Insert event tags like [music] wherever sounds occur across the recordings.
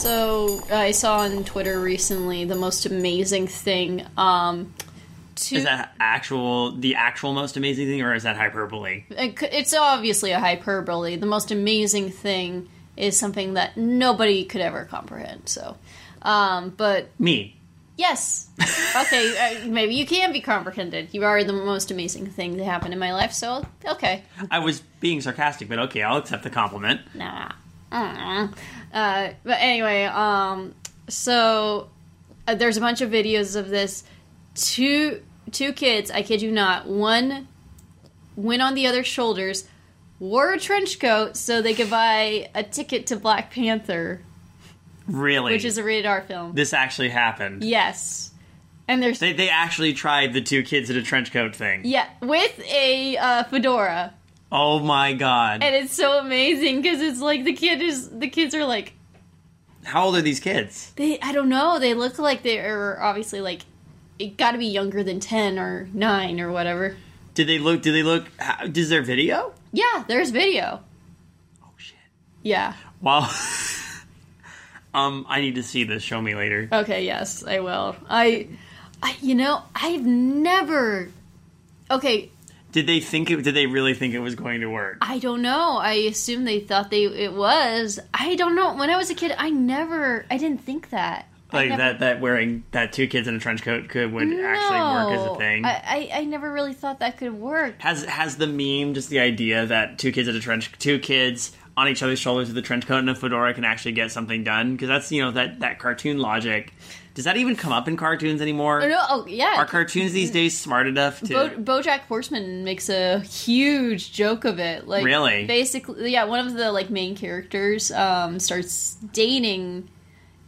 So I saw on Twitter recently the most amazing thing. Um, two, Is that actual the actual most amazing thing, or is that hyperbole? it's obviously a hyperbole. The most amazing thing is something that nobody could ever comprehend. So, um, but Me. yes, okay, uh, maybe you can be comprehended. You are the most amazing thing to happen in my life. So, okay, I was being sarcastic, but okay, I'll accept the compliment. nah. Uh, but anyway, um, so uh, there's a bunch of videos of this. Two two kids, I kid you not, one went on the other's shoulders, wore a trench coat so they could buy a ticket to Black Panther, Really, which is a rated R film. this actually happened. Yes, and there's They they actually tried the two kids in a trench coat thing. yeah with a uh, fedora. Oh my god! and it's so amazing because it's like the kid is the kids are like How old are these kids? they I don't know they look like they're obviously like it got to be younger than ten or nine or whatever. Did they look? Do they look? How, is there video? Yeah, there's video. Oh shit! Yeah. Wow. [laughs] um, I need to see this. Show me later. Okay. Yes, I will. I, I you know I've never. Okay, Did they think it? Did they really think it was going to work? I don't know. I assume they thought they it was. I don't know. When I was a kid, I never. I didn't think that. Like never- that? That wearing that two kids in a trench coat could would actually work as a thing. I, I I never really thought that could work. Has has the meme just the idea that two kids at a trench two kids on each other's shoulders with a trench coat and a fedora can actually get something done? Because that's you know that that cartoon logic. Does that even come up in cartoons anymore? Oh, no, oh yeah. Are cartoons these days smart enough to? Bo- BoJack Horseman makes a huge joke of it. Like, Really? Basically, yeah. One of the like main characters um, starts dating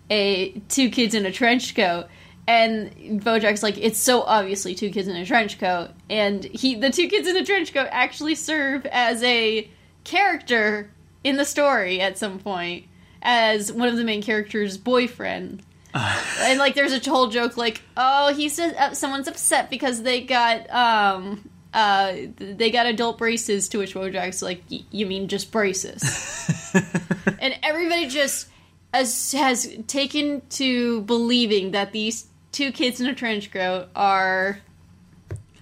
a two kids in a trench coat, and BoJack's like, it's so obviously two kids in a trench coat, and he the two kids in a trench coat actually serve as a character in the story at some point as one of the main characters' boyfriend. [laughs] and like there's a whole joke like oh he said uh, someone's upset because they got um uh they got adult braces to which Bojack's like "Y- you mean just braces [laughs] and everybody just has, has taken to believing that these two kids in a trench coat are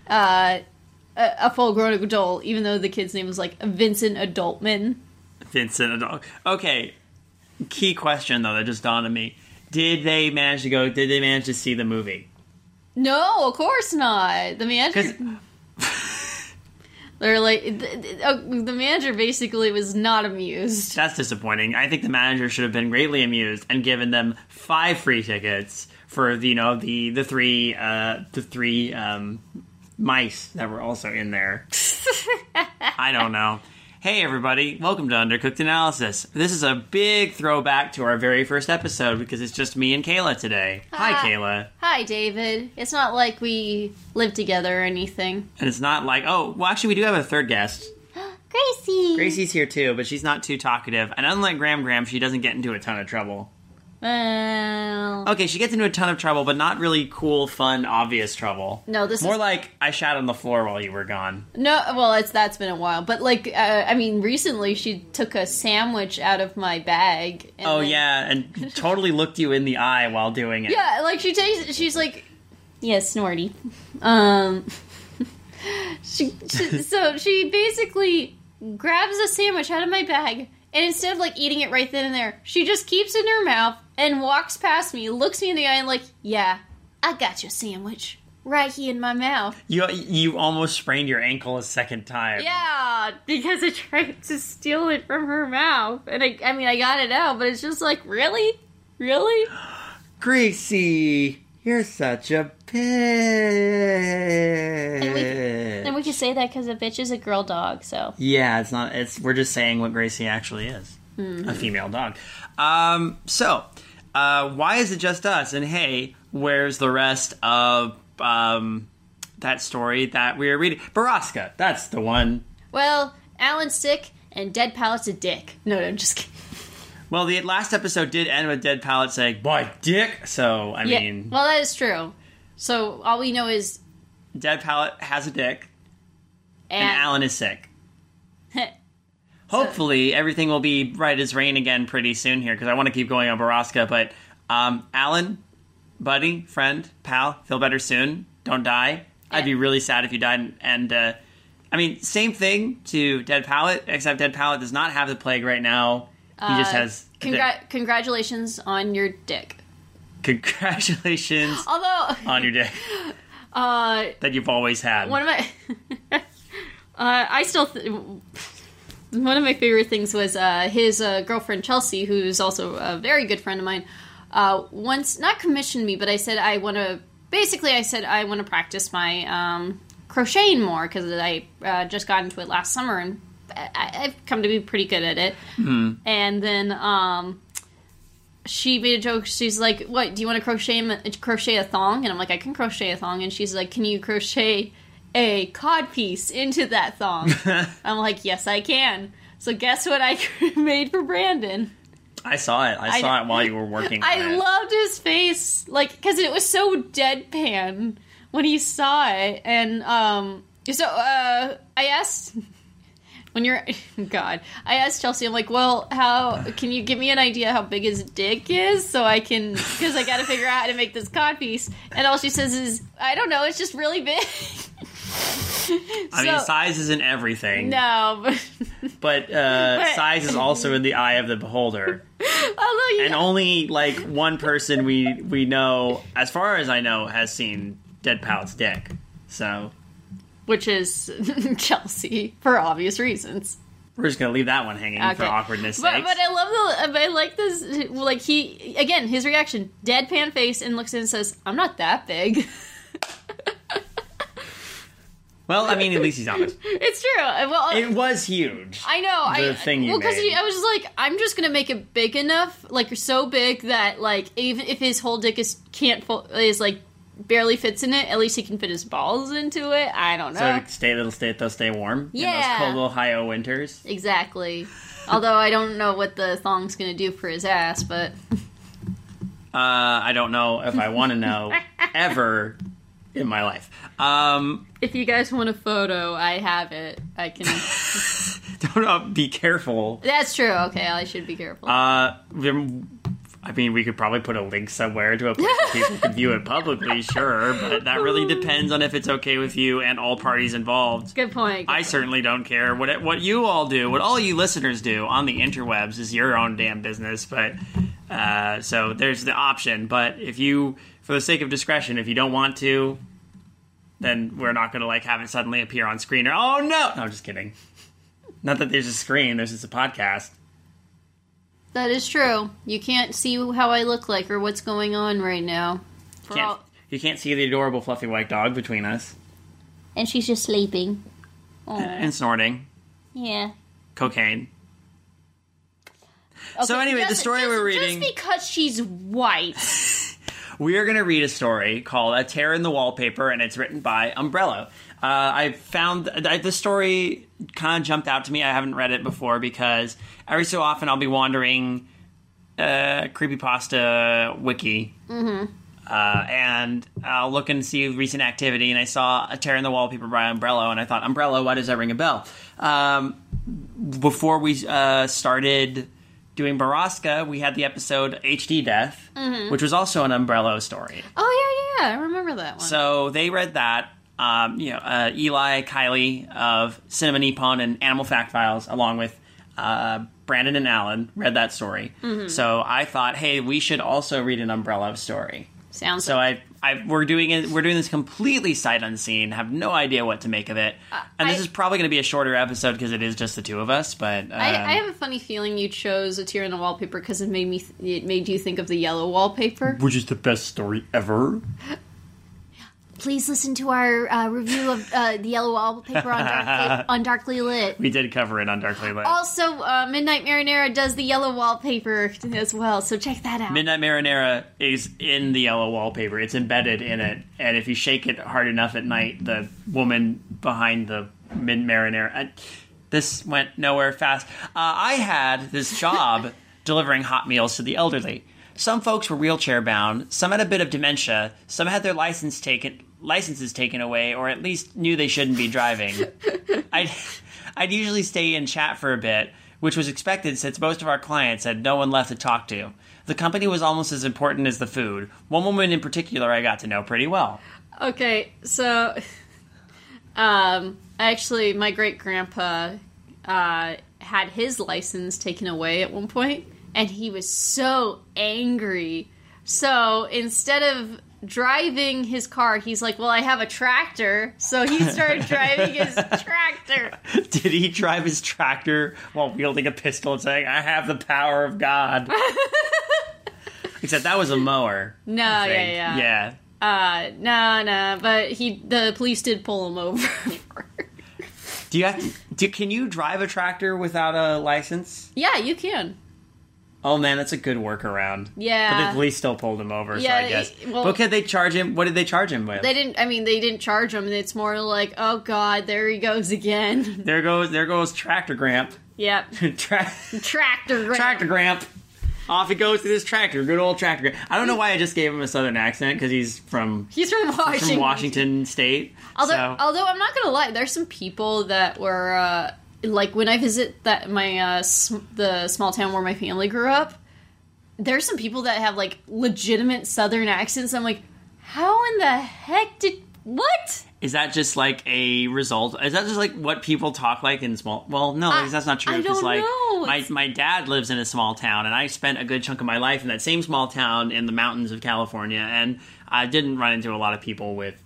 uh a, a full grown adult even though the kid's name is like Vincent Adultman Vincent Adult. Okay. Key question though that just dawned on me. Did they manage to go? Did they manage to see the movie? no of course not the manager They're like uh, the manager basically was not amused. that's disappointing. I think the manager should have been greatly amused and given them five free tickets for the, you know the the three uh, the three um, mice that were also in there. [laughs] I don't know. Hey everybody, welcome to Undercooked Analysis. This is a big throwback to our very first episode because it's just me and Kaela today. Hi Ah. Kaela. Hi, David. It's not like we live together or anything. And it's not like, oh, well actually we do have a third guest. [gasps] Gracie. Gracie's here too, but she's not too talkative. And unlike Graham Graham, she doesn't get into a ton of trouble. Well, Okay, she gets into a ton of trouble, but not really cool, fun, obvious trouble. no, this More is like I shat on the floor while you were gone. no. Well, it's that's been a while, but like, uh, I mean, recently she took a sandwich out of my bag. And Oh then- yeah, and [laughs] totally looked you in the eye while doing it. yeah. Like she takes, she's like, yeah, snorty. Um, [laughs] she, she so she basically grabs a sandwich out of my bag. And instead of like eating it right then and there, she just keeps it in her mouth and walks past me, looks me in the eye, and like, yeah, I got your sandwich right here in my mouth. You you almost sprained your ankle a second time. Yeah, because I [laughs] tried to steal it from her mouth, and I, I mean, I got it out, but it's just like, really, really? [gasps] Gracie, you're such a pig. And we can say that because a bitch is a girl dog, so Yeah, it's not. It's we're just saying what Gracie actually is, a female dog. Um, so, uh, why is it just us? And hey, where's the rest of um, that story that we are reading? Baraska, that's the one. well, Alan's sick and Dead Palette's a dick. No, no, I'm just kidding. Well, the last episode did end with Dead Palette saying "boy, dick." So I Yeah, mean, well, that is true. So all we know is Dead Palette has a dick, and and, Alan is sick. [laughs] hopefully everything will be right as rain again pretty soon here because I want to keep going on Baraska. But um, Alan, buddy, friend, pal, feel better soon. Don't die. I'd be really sad if you died. And, and uh, I mean, same thing to Dead Palette, except Dead Palette does not have the plague right now. He just Uh, has. Congra- congratulations on your dick. Congratulations Although, on your dick [laughs] uh, that you've always had. one of my, [laughs] uh, I still, th- one of my favorite things was uh, his uh, girlfriend Chelsea, who's also a very good friend of mine. Uh, once not commissioned me, but I said I want to. Basically, I said I want to practice my um, crocheting more because I uh, just got into it last summer and I- I've come to be pretty good at it. And then um, she made a joke. She's like, "What? Do you want to crochet crochet a thong?" And I'm like, "I can crochet a thong." And she's like, "Can you crochet a cod piece into that thong?" [laughs] I'm like, "Yes, I can." So guess what I [laughs] made for Brandon? I saw it. I I- saw it while you were working. on [laughs] I loved his face, like because it was so deadpan when he saw it, and um, so uh, I asked when you're [laughs] God, I asked Chelsea, I'm like, well, how can you give me an idea how big his dick is so I can because I got to figure out how to make this cod piece, and all she says is, I don't know, it's just really big. [laughs] I mean, size isn't everything, no, but [laughs] but, uh, But- size is also in the eye of the beholder. although you And only like one person we we know, as far as I know, has seen Dead Palette's dick. So which is [laughs] Chelsea for obvious reasons. we're just gonna leave that one hanging for awkwardness But, sakes. but I love the. Uh, I like this. Like he again, his reaction, deadpan face, and looks in and says, "I'm not that big." [laughs] well, I mean, at least he's honest. [laughs] it's true. Uh, well, uh, It was huge. I know. the I thing you well because. I was just like, I'm just gonna make it big enough, like you're so big that like even if his whole dick is can't fo- is like barely fits in it, at least he can fit his balls into it. I don't know So stay, it'll stay, they'll stay warm in Yeah. those cold Ohio winters. exactly. Although I don't know what the thong's gonna do for his ass, but [laughs] Uh, I don't know if I want to know [laughs] ever in my life. Um, if you guys want a photo, I have it. I can. [laughs] don't know. Be careful. That's true. Okay, I should be careful. Uh, I mean, we could probably put a link somewhere to a place where people can view it publicly, [laughs] sure, but that really depends on if it's okay with you and all parties involved. Good point. good I point. certainly don't care. What what you all do, what all you listeners do on the interwebs is your own damn business. But uh, so there's the option. But if you, for the sake of discretion, if you don't want to, then we're not going to like have it suddenly appear on screen. Or oh no, no, I'm just kidding. Not that there's a screen. There's just a podcast. That is true. You can't see how I look like or what's going on right now. For Can't, all- you can't see the adorable fluffy white dog between us and she's just sleeping. Aw. and snorting yeah. cocaine. So Okay, anyway, the just- story just- we're reading- Just because she's white. [laughs] We are going to read a story called "A Tear in the Wallpaper," and it's written by Umbrello. Uh, I found I, the story kind of jumped out to me. I haven't read it before because every so often I'll be wandering uh, creepypasta wiki, uh, and I'll look and see recent activity. And I saw "A Tear in the Wallpaper" by Umbrello, and I thought, Umbrello, why does that ring a bell?" Um, before we uh, started doing Baraska, we had the episode HD Death, which was also an Umbrello story. oh yeah, yeah, I remember that one. So they read that. Um, you know, uh, Eli, Kylie of Cinema Nippon and Animal Fact Files, along with uh, Brandon and Alan, read that story. So I thought, hey, we should also read an Umbrello story. Sounds So I, I, we're doing it. We're doing this completely sight unseen. Have no idea what to make of it. and this I- is probably going to be a shorter episode because it is just the two of us. But um, I, I have a funny feeling you chose a tear in the wallpaper because it made me. Th- it made you think of the yellow wallpaper. which is the best story ever. [laughs] Please listen to our uh, review of uh, the yellow wallpaper on Darkly, [laughs] on Darkly Lit. We did cover it on Darkly Lit. Also, uh, Midnight Marinera does the yellow wallpaper as well, so check that out. Midnight Marinera is in the yellow wallpaper. It's embedded in it, and if you shake it hard enough at night, the woman behind the Mid Marinera. I- This went nowhere fast. Uh, I had this [laughs] job delivering hot meals to the elderly. Some folks were wheelchair bound. Some had a bit of dementia. Some had their license taken, licenses taken away, or at least knew they shouldn't be driving. [laughs] I'd, I'd usually stay and chat for a bit, which was expected since most of our clients had no one left to talk to. The company was almost as important as the food. One woman in particular I got to know pretty well. Okay, so um actually my great grandpa uh had his license taken away at one point and he was so angry. So instead of driving his car, he's like, "Well, I have a tractor." So he started [laughs] driving his tractor. Did he drive his tractor while wielding a pistol and saying, I have the power of God? [laughs] Except that was a mower. No, yeah, yeah. Yeah. Uh, no, no, but he the police did pull him over. [laughs] Do you have to, do, can you drive a tractor without a license? yeah, you can. Oh man, that's a good workaround. Yeah, but the police still pulled him over, Yeah, so I guess. well- but could they charge him? What did they charge him with? They didn't. I mean, they didn't charge him. It's more like, oh god, there he goes again. [laughs] there goes there goes Tractor Gramp. yep, [laughs] Tra- tractor. Graham. tractor Gramp. Off he goes to this tractor, good old Tractor Gramp. I don't know why I just gave him a southern accent because he's from He's from Washington. from Washington State. Although, so. although I'm not gonna lie, there's some people that were uh, like when I visit that my uh, sm- the small town where my family grew up. There's some people that have like legitimate Southern accents. I'm like, how in the heck did what? Is that just like a result? Is that just like what people talk like in small? Well, no, I- that's not true. I Because don't like know. my my dad lives in a small town, and I spent a good chunk of my life in that same small town in the mountains of California, and I didn't run into a lot of people with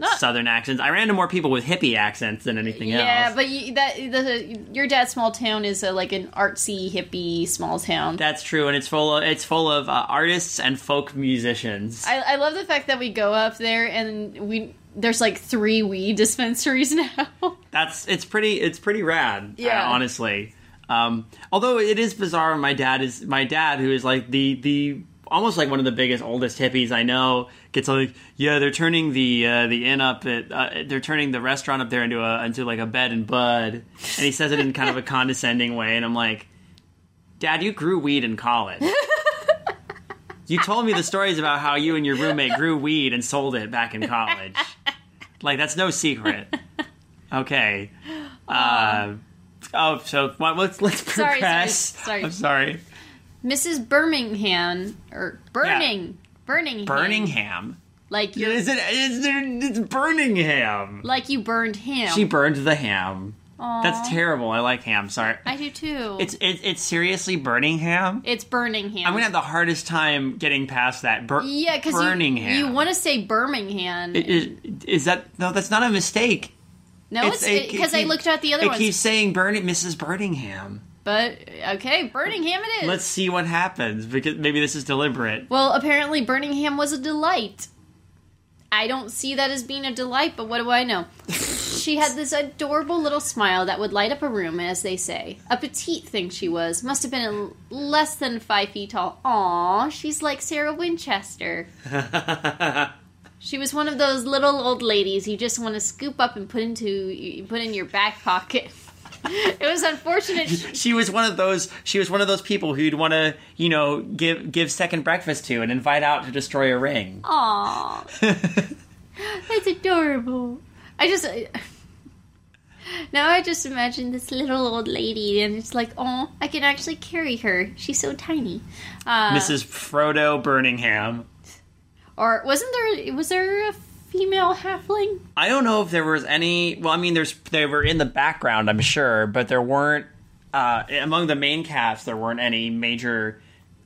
Not- southern accents. I ran into more people with hippie accents than anything Yeah, else. Yeah, but you, that the, your dad's small town is a, like an artsy hippie small town. that's true, and it's full of it's full of uh, artists and folk musicians. I, I love the fact that we go up there and we there's like three weed dispensaries [laughs] now. That's it's pretty it's pretty rad. Yeah. uh, honestly. Um, although it is bizarre, my dad is my dad who is like the the almost like one of the biggest oldest hippies I know gets like yeah they're turning the uh, the inn up at uh, they're turning the restaurant up there into a into like a bed and bud. And he says it in kind of a condescending way. And I'm like dad you grew weed in college. [laughs] You told me the stories about how you and your roommate grew weed and sold it back in college. Like that's no secret. Okay. Uh, oh, so well, let's let's Sorry, sorry, progress. sorry. I'm sorry. Mrs. Birmingham or Burning Burning Birmingham. like you Is it? Is there, it's Birmingham. like you burned ham. She burned the ham. Aw. That's terrible. I like ham. Sorry. I do too. It's it, it's seriously burning ham. it's burning ham. I'm gonna have the hardest time getting past that. Bur- yeah, because burning you, ham. you want to say Birmingham. Is, is that no? That's not a mistake. no, it's it- because it I looked at the other It ones. keeps saying burning, Mrs. Birmingham. But okay, Birmingham it is. Let's see what happens because maybe this is deliberate. Well, apparently Birmingham was a delight. I don't see that as being a delight, but what do I know? [laughs] she had this adorable little smile that would light up a room, as they say. A petite thing she was. Must have been less than five feet tall. Aw, she's like Sarah Winchester. [laughs] She was one of those little old ladies you just want to scoop up and put into put in your back pocket. [laughs] it was unfortunate. she- she was one of those she was one of those people who'd want to you know give give second breakfast to and invite out to destroy a ring Aw, [laughs] that's adorable. I just now I just imagine this little old lady, and it's like, oh, I can actually carry her. She's so tiny. Uh, mrs frodo birmingham Or wasn't there? Was there a female halfling? i don't know if there was any well i mean there's they were in the background i'm sure but there weren't uh among the main cast there weren't any major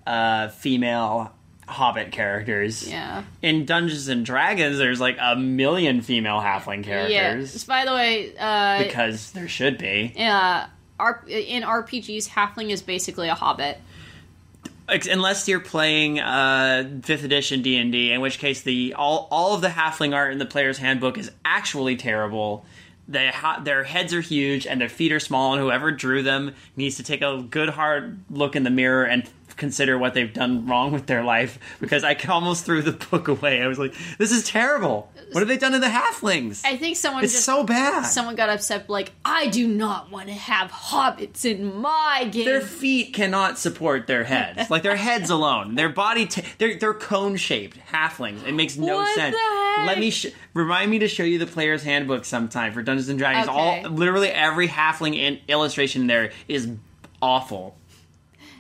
uh female hobbit characters Yeah. in dungeons and dragons there's like a million female halfling characters By the way, uh, because there should be uh, in RPGs, halfling is basically a hobbit. Unless you're playing uh, fifth edition D and D, in which case the all all of the halfling art in the player's handbook is actually terrible. They ha- their heads are huge and their feet are small, and whoever drew them needs to take a good hard look in the mirror and consider what they've done wrong with their life. Because I almost threw the book away. I was like, "This is terrible. What have they done to the halflings? I think someone It's just so bad." someone got upset. Like, I do not want to have hobbits in my game. their feet cannot support their heads. [laughs] like their heads alone, their body, t- they're they're cone shaped halflings. It makes no What sense. Let me sh- remind me to show you the player's handbook sometime for Dungeons and Dragons. Okay. All literally every halfling in illustration there is awful.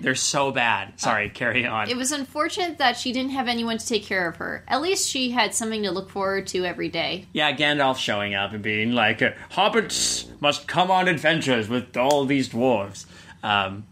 They're so bad. Sorry, carry on. It was unfortunate that she didn't have anyone to take care of her. At least she had something to look forward to every day. yeah, Gandalf showing up and being like, "Hobbits must come on adventures with all these dwarves." Um,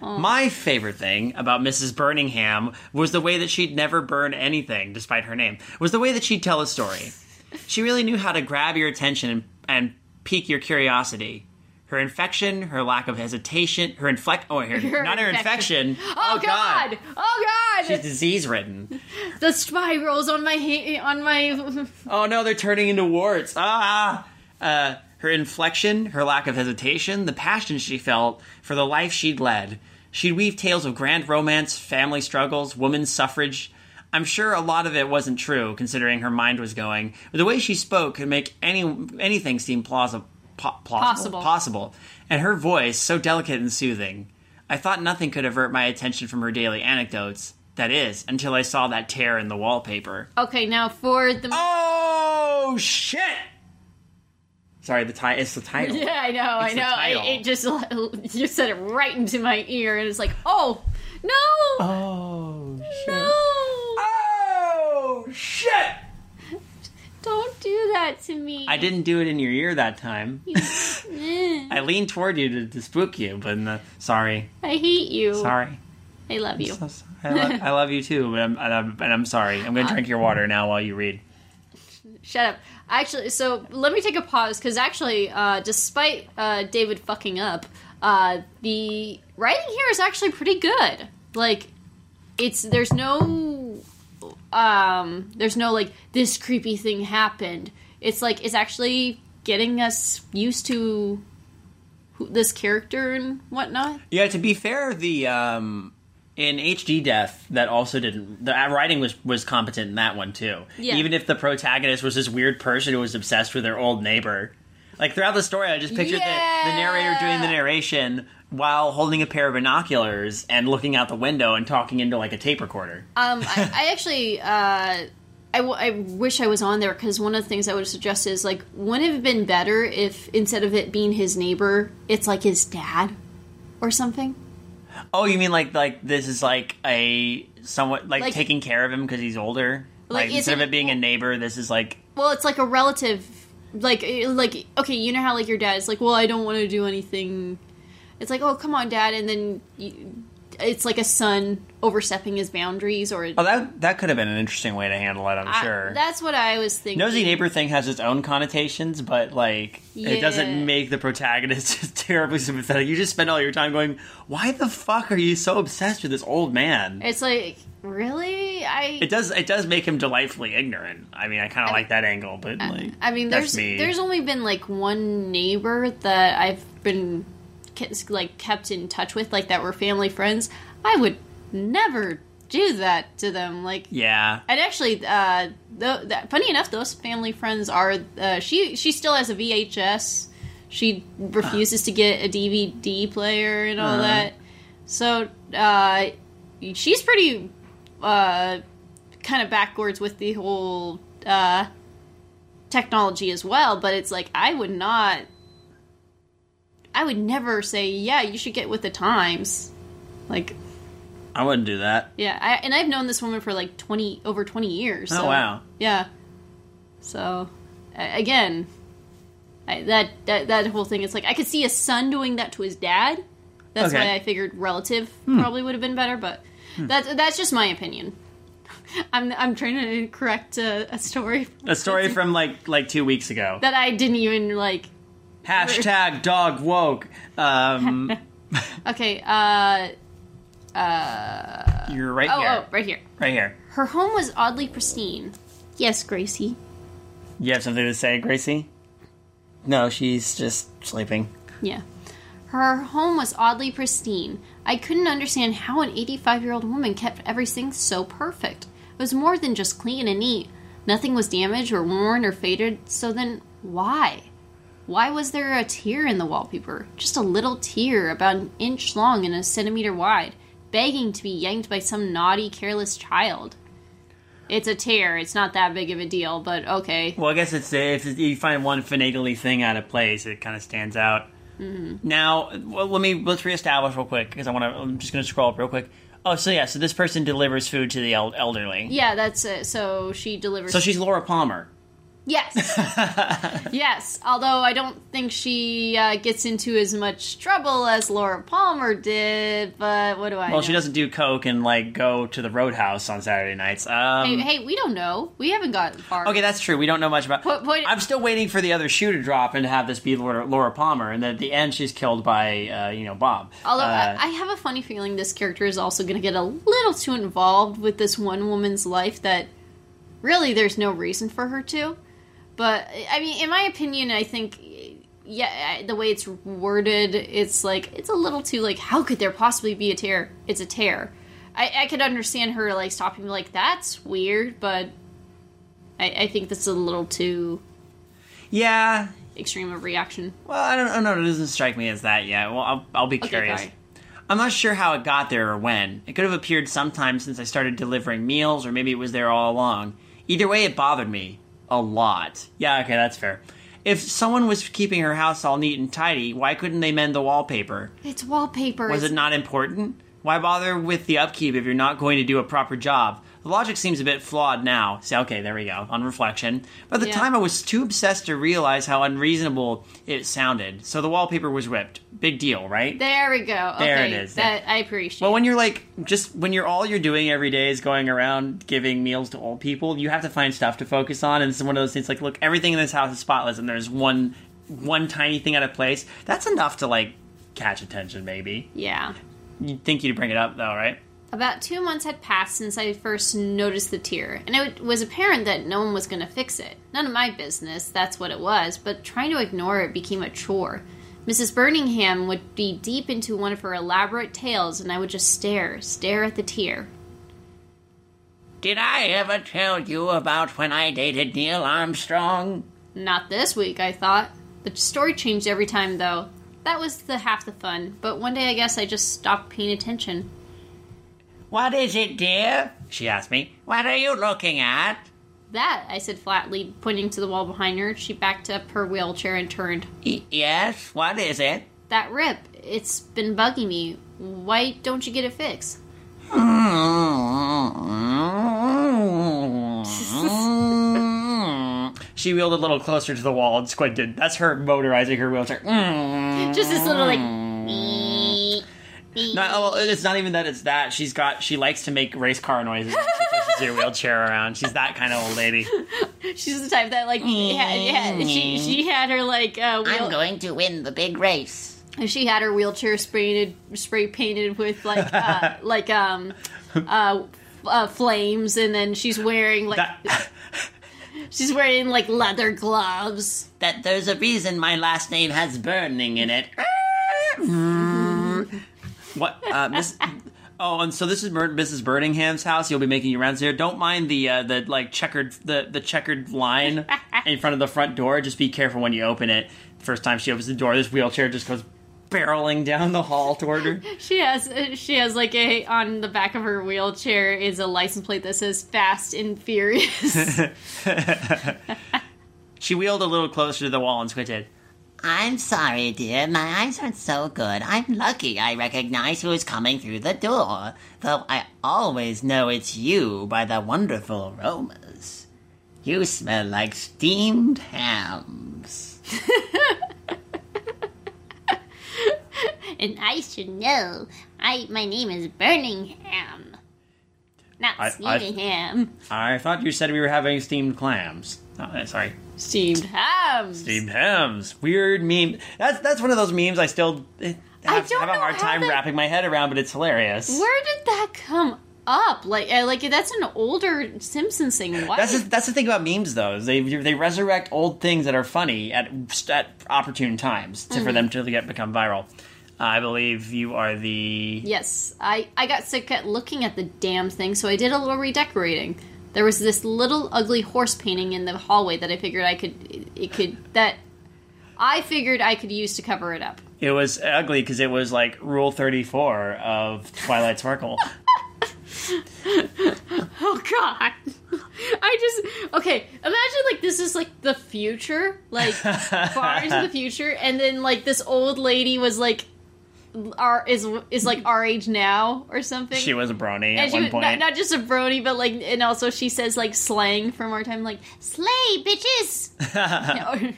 My favorite thing about Mrs. Burningham was the way that she'd never burn anything, despite her name. Was the way that she'd tell a story. [laughs] She really knew how to grab your attention and, and pique your curiosity. Her infection, her lack of hesitation, her inflect oh, her, Her not her infection. infection. Oh, God! Oh God! She's disease ridden. the spirals on my ha- on my. Oh no, they're turning into warts. Ah! Uh, her inflection, her lack of hesitation, the passion she felt for the life she'd led. She'd weave tales of grand romance, family struggles, women's suffrage. I'm sure a lot of it wasn't true, considering her mind was going. But the way she spoke could make any anything seem plausible. Po- plausible, Possible. possible, and her voice so delicate and soothing. I thought nothing could avert my attention from her daily anecdotes. That is, until I saw that tear in the wallpaper. Okay, now for the. Oh shit! Sorry, the ti- It's the title. [laughs] Yeah, I know, I It's the know. I, it just you said it right into my ear, and it's like, oh no, Oh shit! no, Oh shit! That to me. I didn't do it in your ear that time. [laughs] I leaned toward you to, to spook you, but no, sorry, I hate you. sorry. I love you. So. I, love, I love you too, but I'm, and I'm, and I'm sorry. I'm gonna drink your water now while you read. Shut up. Actually, so let me take a pause because actually, uh, despite uh, David fucking up, uh, the writing here is actually pretty good. Like, it's there's no, um, there's no like this creepy thing happened. It's like it's actually getting us used to who, this character and whatnot. Yeah, to be fair, the um in HD Death that also didn't the writing was was competent in that one too. Yeah. Even if the protagonist was this weird person who was obsessed with their old neighbor. Like throughout the story, I just pictured the, the narrator doing the narration while holding a pair of binoculars and looking out the window and talking into like a tape recorder. Um, I, I actually, uh, I, w- I wish I was on there because one of the things I would suggest is like, wouldn't it have been better if instead of it being his neighbor, it's like his dad or something? Oh, you mean like like this is like a somewhat like, Like- taking care of him because he's older? Like, Like, instead of it being a neighbor, this is like Well, it's like a relative, like eh, like okay, you know how like your dad's like, well, I don't want to do anything. It's like, oh, come on, dad, and then you, it's like a son overstepping his boundaries, or oh that that could have been an interesting way to handle it. I'm I- sure. that's what I was thinking. Nosy neighbor thing has its own connotations, but like it doesn't make the protagonist [laughs] terribly sympathetic. You just spend all your time going, "Why the fuck are you so obsessed with this old man?" It's like really, I. It does it does make him delightfully ignorant. I mean, I kind of like that angle, but like I mean, there's me. there's only been like one neighbor that I've been like kept in touch with, like that were family friends. I would never do that to them. Like, yeah. and actually, uh, th- that, funny enough, those family friends are. Uh, she she still has a VHS. She refuses to get a DVD player and all Uh-huh. that. So uh, she's pretty uh, kind of backwards with the whole uh, technology as well. But it's like I would not. I would never say, yeah, you should get with the times. Like, I wouldn't do that. yeah, I, and I've known this woman for like twenty over twenty years. Oh so- wow. yeah. So, a- again, I, that, that that whole thing. It's like I could see a son doing that to his dad. That's Okay. Hmm. why I figured relative probably would have been better. But that that's just my opinion. [laughs] I'm I'm trying to correct a, a story A story [laughs] from like like two weeks ago. that I didn't even like. Hashtag dog woke. Um, [laughs] Okay. Uh. you're right Oh, here. oh, right here. Right here. Her home was oddly pristine. Yes, Gracie. You have something to say, Gracie? No, she's just sleeping. Yeah. Her home was oddly pristine. I couldn't understand how an 85 year old woman kept everything so perfect. It was more than just clean and neat. Nothing was damaged or worn or faded, so then why? Why was there a tear in the wallpaper? Just a little tear about an inch long and a centimeter wide, begging to be yanked by some naughty, careless child. It's a tear. It's not that big of a deal, but okay. Well, I guess it's if you find one finagly thing out of place, it kind of stands out. Mm-hmm. Now, well, let me let's reestablish real quick because I want to. I'm just going to scroll up real quick. Oh, so yeah, so this person delivers food to the el- elderly. Yeah, that's it. So she delivers. So she's Laura Palmer. Yes. [laughs] yes. Although I don't think she uh, gets into as much trouble as Laura Palmer did, but what do I Well, know? she doesn't do coke and like go to the roadhouse on Saturday nights. Um, Hey, hey, we don't know. We haven't gotten far. Okay, that's true. We don't know much about. Point- point- I'm still waiting for the other shoe to drop and to have this be Laura, Laura Palmer, and then at the end she's killed by uh, you know Bob. Although Uh, I, I have a funny feeling this character is also going to get a little too involved with this one woman's life that really there's no reason for her to. But I mean, in my opinion, I think yeah, the way it's worded, it's like it's a little too like how could there possibly be a tear? It's a tear. I, I could understand her like stopping like that's weird, but I, I think this is a little too yeah. extreme of reaction. Well, I don't, know. It doesn't strike me as that yet. Well, I'll, I'll be curious. fine. I'm not sure how it got there or when. It could have appeared sometime since I started delivering meals, or maybe it was there all along. Either way, it bothered me a lot. Yeah, okay, that's fair. If someone was keeping her house all neat and tidy, why couldn't they mend the wallpaper? It's wallpaper. Was it's it not important? Why bother with the upkeep if you're not going to do a proper job? The logic seems a bit flawed now. So, okay, there we go, on reflection. But at the Yeah. time, I was too obsessed to realize how unreasonable it sounded. So the wallpaper was ripped. Big deal, right? There we go. There okay, it is, That I appreciate. Well, when you're like, just when you're all you're doing every day is going around giving meals to old people, you have to find stuff to focus on. And it's one of those things like, look, everything in this house is spotless, and there's one one tiny thing out of place. That's enough to like catch attention, maybe. yeah. You'd think you'd bring it up though, right? About two months had passed since I first noticed the tear, and it was apparent that no one was going to fix it. None of my business, that's what it was, but trying to ignore it became a chore. Mrs. Birmingham would be deep into one of her elaborate tales, and I would just stare, stare at the tear. Did I ever tell you about when I dated Neil Armstrong? Not this week, I thought. The story changed every time, though. That was the half the fun, but one day I guess I just stopped paying attention. What is it, dear? She asked me. What are you looking at? That, I said flatly, pointing to the wall behind her. She backed up her wheelchair and turned. Y- yes, what is it? That rip, it's been bugging me. Why don't you get it fixed? [laughs] she wheeled a little closer to the wall and squinted. That's her motorizing her wheelchair. [laughs] Just this little, like. [laughs] No, well, it's not even that. It's that she's got. She likes to make race car noises. when She pushes her wheelchair around. She's that kind of old lady. [laughs] She's the type that, like, had, had, she, she had her, like, uh, wheel, going to win the big race. she had her wheelchair sprayed, spray painted with, like, uh, [laughs] like, um, uh, uh, flames, and then she's wearing, like, That, [laughs] she's wearing, like, leather gloves. that there's a reason my last name has burning in it. What, uh, Miss? Oh, and so this is Mrs. Birmingham's house. You'll be making your rounds here. Don't mind the uh, the like checkered the the checkered line [laughs] in front of the front door. Just be careful when you open it. First time she opens the door, this wheelchair just goes barreling down the hall toward her. [laughs] She has, she has, like, a, on the back of her wheelchair is a license plate that says Fast and Furious. [laughs] She wheeled a little closer to the wall and squinted. I'm sorry, dear. My eyes aren't so good. I'm lucky I recognize who's coming through the door, though I always know it's you by the wonderful aromas. You smell like steamed hams. [laughs] and I should know. I my name is Birmingham, not I- I- Stevenham. I thought you said we were having steamed clams. Oh, sorry. Steamed hams. Steamed hams. Weird meme. That's that's one of those memes I still eh, have, don't have a hard time that- wrapping my head around, but it's hilarious. Where did that come up? Like, uh, like that's an older Simpsons thing. Why? That's the, that's the thing about memes, though. Is they they resurrect old things that are funny at at opportune times to, for Mm-hmm. them to get become viral. I believe you are the yes, I I got sick at looking at the damn thing, so I did a little redecorating. There was this little ugly horse painting in the hallway that I figured I could it could that I figured I could use to cover it up. It was ugly because it was like Rule Thirty Four of Twilight Sparkle. [laughs] [laughs] Oh God! I just okay. Imagine like this this is like the future, like far into the [laughs] future, and then like this old lady was like our is is like our age now or something. She was a brony at one was- point. not, not just a brony, but like, and also she says like slang from our time, like "slay, bitches." [laughs]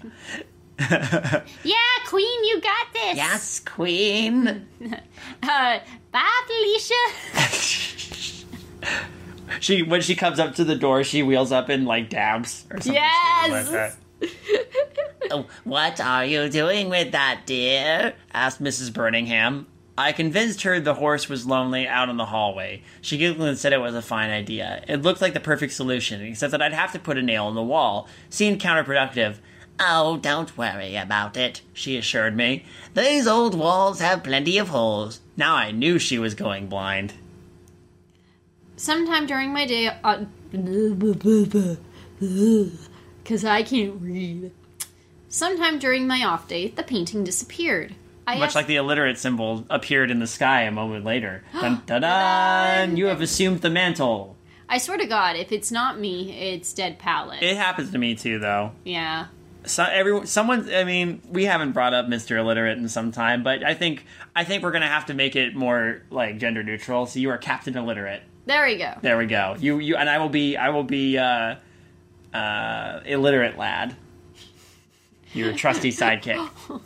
yeah, queen, you got this. Yes, Queen. [laughs] Uh, bye, Felicia. [laughs] she when she comes up to the door, she wheels up and like dabs or something. Yes! like [laughs] what are you doing with that, dear? asked Mrs. Birmingham. I convinced her the horse was lonely out in the hallway. She giggled and said it was a fine idea. It looked like the perfect solution, except that I'd have to put a nail in the wall. Seemed counterproductive. Oh, don't worry about it, she assured me. These old walls have plenty of holes. Now I knew she was going blind. Sometime during my day, uh, [laughs] because I can't read. Sometime during my off day, the painting disappeared. I Much asked- like the illiterate symbol appeared in the sky a moment later. [gasps] Dun dun dun! You have assumed the mantle. I swear to God, if it's not me, it's Dead Palette. It happens to me too, though. yeah. So everyone, someone. I mean, we haven't brought up Mr. Illiterate in some time, but I think I think we're gonna have to make it more like gender neutral. So you are Captain Illiterate. There we go. There we go. You you and I will be I will be uh, uh, illiterate lad. Your trusty sidekick. [gasps]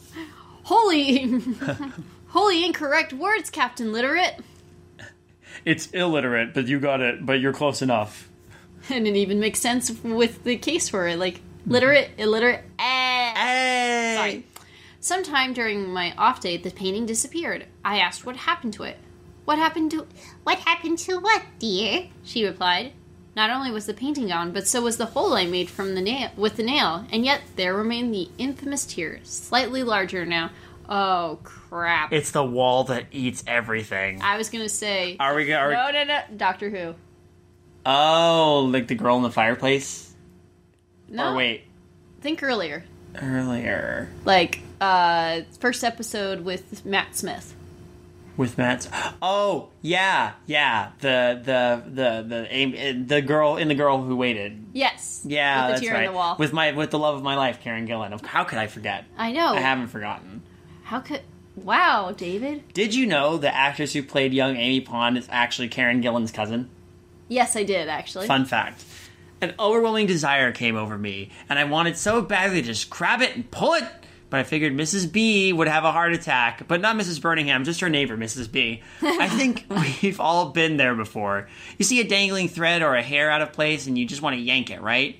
Holy, [laughs] holy incorrect words, Captain Literate. It's illiterate, but you got it. But you're close enough. And it even makes sense with the case for it. Like, literate, illiterate, eh. Hey! Sorry. Sometime during my off day, the painting disappeared. I asked what happened to it. What happened to. What happened to what, dear? She replied. Not only was the painting gone, but so was the hole I made from the nail with the nail, and yet there remained the infamous tear, slightly larger now. Oh crap! It's the wall that eats everything. I was gonna say. Are we gonna? no, no, no. Doctor Who. Oh, like the girl in the fireplace. No. Or wait, Think earlier. earlier Like, uh, first episode with Matt Smith. With Matt. Oh yeah, yeah. The the the the the girl in the girl who waited. Yes. Yeah, With the that's tear right. in the wall. With my with the love of my life, Karen Gillan. How could I forget? I know. I haven't forgotten. How could. Wow, David. Did you know the actress who played young Amy Pond is actually Karen Gillan's cousin? Yes, I did, actually. Fun fact. An overwhelming desire came over me, and I wanted so badly to just grab it and pull it. But I figured Mrs. B would have a heart attack, but not Mrs. Birmingham, just her neighbor, Mrs. B. I [laughs] think we've all been there before. You see a dangling thread or a hair out of place, and you just want to yank it, right?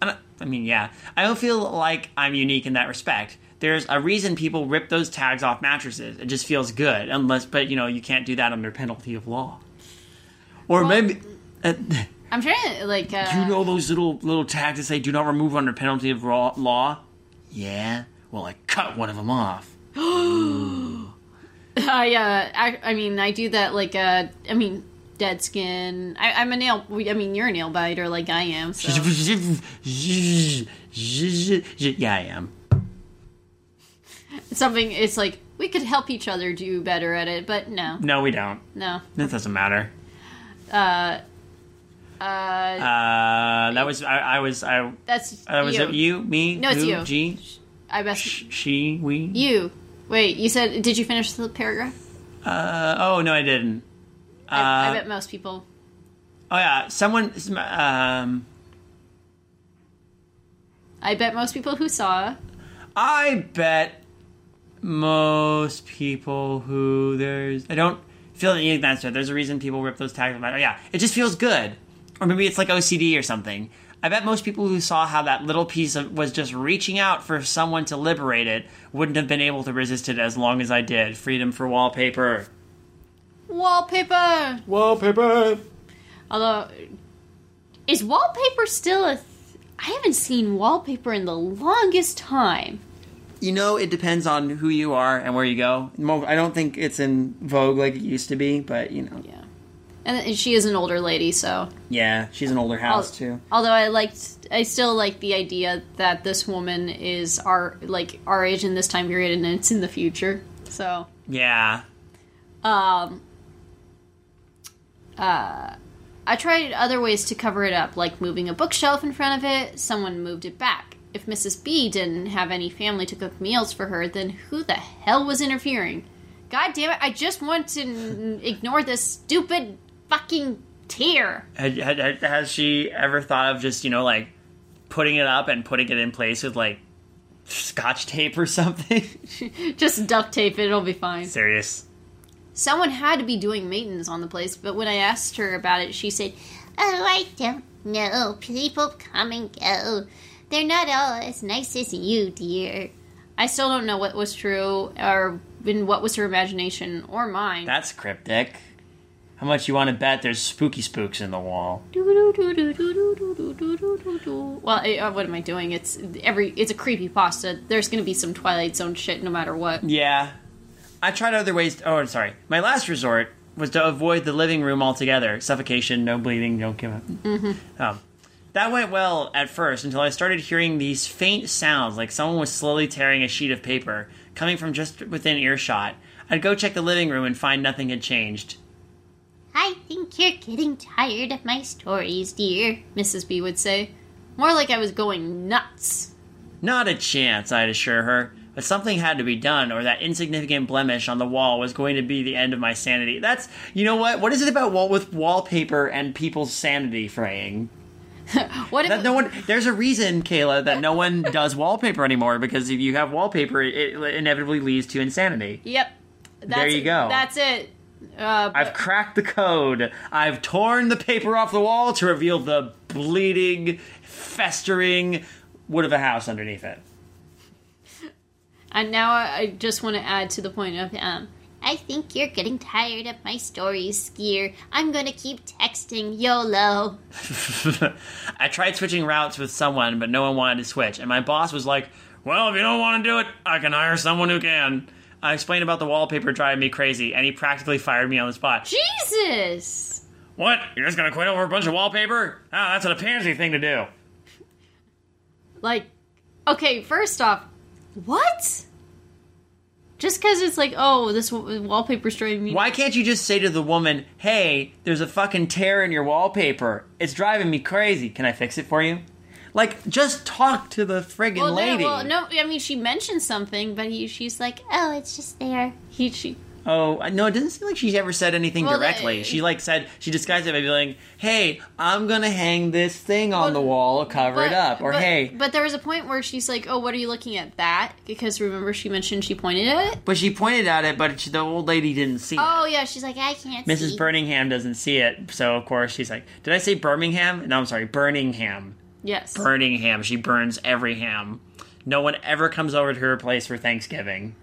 I I mean, yeah. I don't feel like I'm unique in that respect. There's a reason people rip those tags off mattresses. It just feels good, unless, but you know, you can't do that under penalty of law. Or Well- maybe. Uh, [laughs] I'm trying to, like, uh. do you know those little little tags that say "Do not remove under penalty of law"? Yeah? Well, I cut one of them off. [gasps] I, uh, I, I mean, I do that, like, uh, I mean, dead skin. I, I'm a nail. I mean, you're a nail biter, like I am, so. yeah, I am. Something, it's like, we could help each other do better at it, but no. No, we don't. No. That doesn't matter. Uh, uh, Uh, that was I, I was I. that's was you. it you, me, No, it's who, you. G, I best. sh- she, we? You. Wait, you said, did you finish the paragraph? Uh, oh no, I didn't. Uh, I, I bet most people. oh yeah, someone. Um, I bet most people who saw. I bet most people who there's I don't feel need answer. There's a reason people rip those tags. Oh yeah, it just feels good, or maybe it's like OCD or something. I bet most people who saw how that little piece of, was just reaching out for someone to liberate it wouldn't have been able to resist it as long as I did. Freedom for wallpaper. Wallpaper! Wallpaper. Although, is wallpaper still a. Th- I haven't seen wallpaper in the longest time. You know, it depends on who you are and where you go. I don't think it's in vogue like it used to be, but you know, Yeah. And she is an older lady, so. yeah, she's an older house too. Although I liked. I still like the idea that this woman is our like our age in this time period and it's in the future. So Yeah, um uh I tried other ways to cover it up, like moving a bookshelf in front of it. Someone moved it back. If Mrs. B didn't have any family to cook meals for her, then who the hell was interfering? God damn it, I just want to n- ignore this stupid fucking tear. Had, had, had- has she ever thought of just, you know, like putting it up and putting it in place with like scotch tape or something? [laughs] Just duct tape it, it'll be fine. Serious. Someone had to be doing maintenance on the place, but when I asked her about it, she said, Oh, I don't know. People come and go. They're not all as nice as you, dear. I still don't know what was true or in what was her imagination or mine. That's cryptic. How much you want to bet there's spooky spooks in the wall? [laughs] Well, eh, uh, what am I doing? It's every. It's a creepy pasta. There's going to be some Twilight Zone shit no matter what. Yeah. I tried other ways. oh, sorry. My last resort was to avoid the living room altogether. Suffocation, no bleeding, no give up. Mm-hmm. Um, that went well at first until I started hearing these faint sounds like someone was slowly tearing a sheet of paper coming from just within earshot. I'd go check the living room and find nothing had changed. I think you're getting tired of my stories, dear. Mrs. B would say, more like I was going nuts. Not a chance, I'd assure her. But something had to be done, or that insignificant blemish on the wall was going to be the end of my sanity. That's, you know what? What is it about wall with wallpaper and people's sanity fraying? [laughs] What if no one. There's a reason, Kaela, that no one [laughs] does wallpaper anymore because if you have wallpaper, it, it inevitably leads to insanity. Yep. That's There you it. go. That's it. Uh, but- I've cracked the code. I've torn the paper off the wall to reveal the bleeding, festering wood of a house underneath it. [laughs] and now I just want to add to the point of um, I think you're getting tired of my stories, Skier. I'm gonna keep texting YOLO. [laughs] I tried switching routes with someone, but no one wanted to switch, and my boss was like, Well, if you don't want to do it, I can hire someone who can. I explained about the wallpaper driving me crazy, and he practically fired me on the spot. Jesus. What? You're just gonna quit over a bunch of wallpaper? Ah, that's a pansy thing to do. Like, okay, first off, what? Just because it's like, oh, this w- wallpaper's driving me. Why can't you just say to the woman, Hey, there's a fucking tear in your wallpaper. It's driving me crazy. Can I fix it for you? Like, just talk to the friggin' Well, no, lady. well, no, I mean, she mentioned something, but he, she's like, Oh, it's just there. he, she, Oh, no, it doesn't seem like she ever said anything Well, directly. uh, she, like, said, she disguised it by being, hey, I'm gonna hang this thing on Well, the wall, cover it up. Or, but- hey, But there was a point where she's like, oh, what are you looking at? That? Because remember, she mentioned she pointed at it? but she pointed at it, but she, the old lady didn't see Oh, it. Oh yeah, she's like, Like, I can't Mrs. see. Birmingham doesn't see it, so of course she's like, did I say Birmingham? No, I'm sorry, Birmingham. Yes. Burning ham. She burns every ham. No one ever comes over to her place for Thanksgiving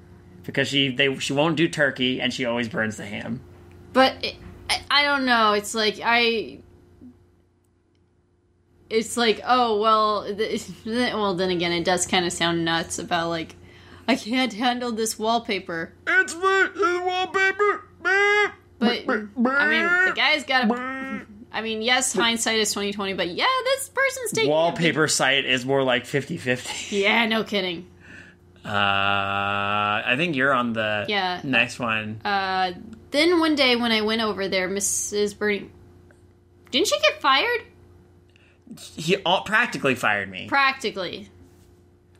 because she they she won't do turkey and she always burns the ham. But it, I, I don't know. It's like I. It's like oh well, th- [laughs] well then again it does kind of sound nuts about like I can't handle this wallpaper. It's the wallpaper. But I mean the guy's got a. I mean yes, hindsight is twenty twenty, but yeah, this person's taking a big- Wallpaper site is more like 50-50. Yeah, no kidding. Uh, I think you're on the Yeah. next one. Uh, then one day when I went over there, Mrs. Bernie, didn't she get fired? he all, practically fired me. Practically.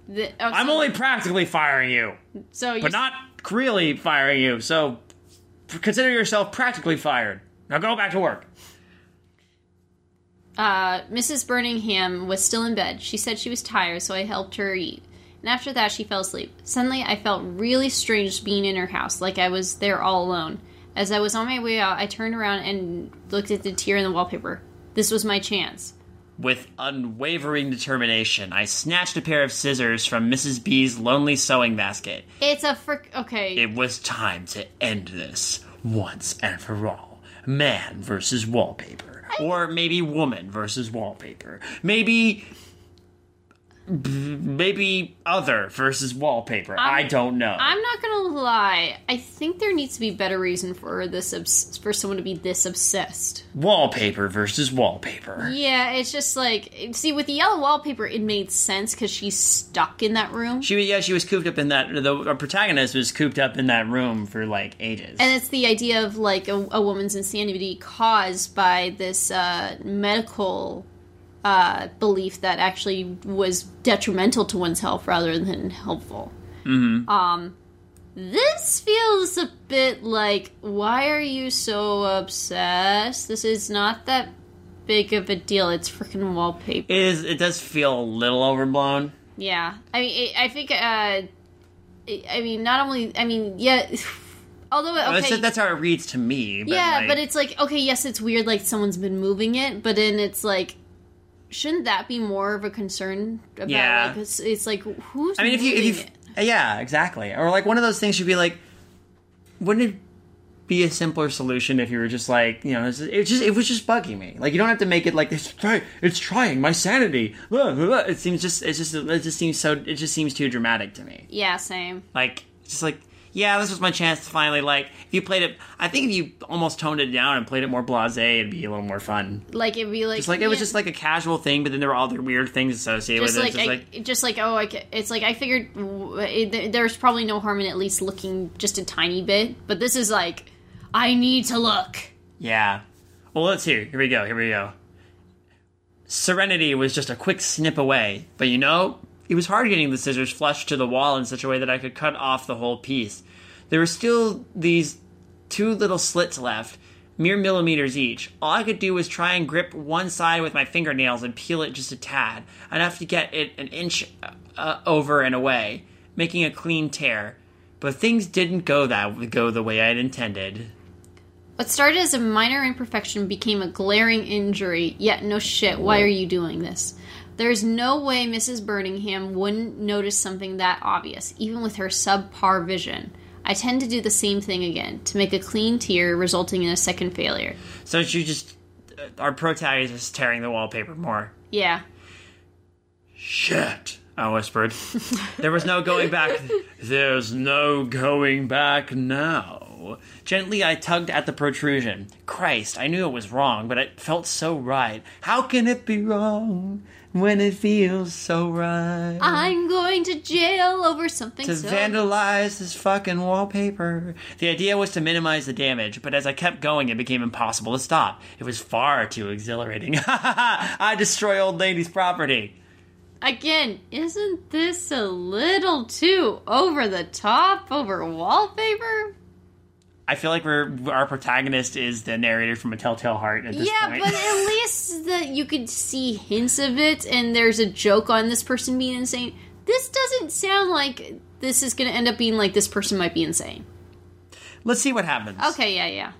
The, oh, I'm so- only practically firing you, so you but not really firing you. So consider yourself practically fired. Now go back to work. Uh, Mrs. Birmingham was still in bed. She said she was tired, so I helped her eat. And after that, she fell asleep. Suddenly, I felt really strange being in her house, like I was there all alone. As I was on my way out, I turned around and looked at the tear in the wallpaper. This was my chance. With unwavering determination, I snatched a pair of scissors from Mrs. B's lonely sewing basket. It's a frick. Okay. It was time to end this once and for all. Man versus wallpaper. Or maybe woman versus wallpaper. Maybe maybe other versus wallpaper. I don't know. I'm not gonna lie. I think there needs to be better reason for this obs- for someone to be this obsessed. wallpaper versus wallpaper. Yeah, it's just like see with the yellow wallpaper, it made sense because she's stuck in that room, She yeah, she was cooped up in that. The our protagonist was cooped up in that room for like ages. and it's the idea of like a, a woman's insanity caused by this uh, medical uh, belief that actually was detrimental to one's health rather than helpful. Mm-hmm. Um, this feels a bit like why are you so obsessed? This is not that big of a deal. It's freaking wallpaper. it is. It does feel a little overblown. Yeah, I mean, it, I think. Uh, it- I mean, not only. I mean, yeah. [sighs] Although, okay, That's, that's how it reads to me. But yeah, like, but it's like okay, yes, it's weird. Like someone's been moving it, but then it's like, shouldn't that be more of a concern? About, Yeah. like, it's, it's like who's. I mean, if you, if you, yeah, exactly. Or like one of those things should be like, wouldn't it be a simpler solution if you were just like, you know, it's- it just it was just bugging me. Like you don't have to make it like it's try, it's trying my sanity. It seems just, it's just, it just seems so, it just seems too dramatic to me. Yeah, same. Like, just like, yeah, this was my chance to finally like. If you played it, I think if you almost toned it down and played it more blasé, it'd be a little more fun. Like it'd be like Just like it was just like a casual thing, but then there were all the weird things associated Just with like, it. Just I, like just like oh, I, it's like I figured it, there's probably no harm in at least looking just a tiny bit, but this is like I need to look. Yeah. Well, let's hear. Here we go. Here we go. Serenity was just a quick snip away, but you know, it was hard getting the scissors flush to the wall in such a way that I could cut off the whole piece. There were still these two little slits left, mere millimeters each. All I could do was try and grip one side with my fingernails and peel it just a tad, enough to get it an inch uh, over and away, making a clean tear. But things didn't go that go the way I'd intended. What started as a minor imperfection became a glaring injury, yet no shit, why are you doing this? There's no way Mrs. Birmingham wouldn't notice something that obvious, even with her subpar vision. I tend to do the same thing again, to make a clean tear, resulting in a second failure. So she just, uh, our protagonist is tearing the wallpaper more. Yeah. Shit, I whispered. there was no going back. There's no going back now. Gently, I tugged at the protrusion. Christ, I knew it was wrong, but it felt so right. How can it be wrong when it feels so right? I'm going to jail over something to so. vandalize this fucking wallpaper. The idea was to minimize the damage, but as I kept going, it became impossible to stop. It was far too exhilarating. [laughs] I destroy old lady's property. Again, isn't this a little too over the top over wallpaper? I feel like we're our protagonist is the narrator from A Telltale Heart at this yeah, point. but at [laughs] least that you could see hints of it, and there's a joke on this person being insane. This doesn't sound like this is going to end up being like this person might be insane. Let's see what happens. Okay, yeah, yeah.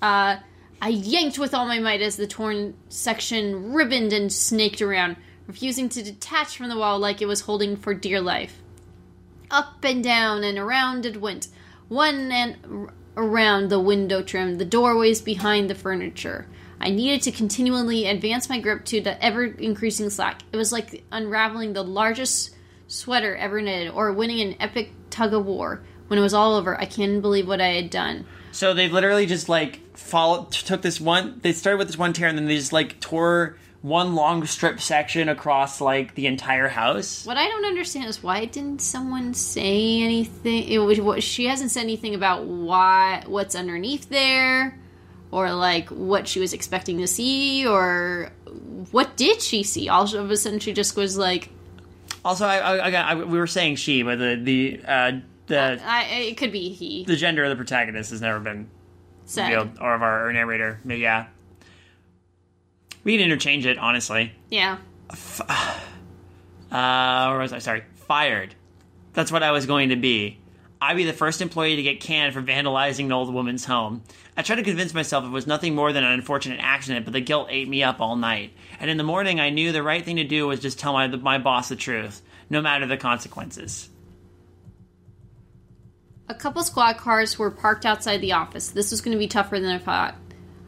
Uh, I yanked with all my might as the torn section ribboned and snaked around, refusing to detach from the wall like it was holding for dear life. Up and down and around it went, one and around the window trim, the doorways behind the furniture. I needed to continually advance my grip to the ever increasing slack. It was like unraveling the largest sweater ever knitted, or winning an epic tug of war. When it was all over, I can't believe what I had done. So they literally just like followed, took this one. They started with this one tear, and then they just like tore one long strip section across like the entire house. What I don't understand is why didn't someone say anything? It was, what, she hasn't said anything about why what's underneath there, or like what she was expecting to see, or what did she see? All of a sudden, she just was like, Also, I, I, I, I we were saying she, but the the uh, the I, "It could be he." the gender of the protagonist has never been Said. revealed, or of our narrator. But yeah, we can interchange it. Honestly, Yeah. uh, or was I sorry? Fired. That's what I was going to be. I'd be the first employee to get canned for vandalizing an old woman's home. I tried to convince myself it was nothing more than an unfortunate accident, but the guilt ate me up all night. And in the morning, I knew the right thing to do was just tell my my boss the truth, no matter the consequences. A couple squad cars were parked outside the office. This was going to be tougher than I thought.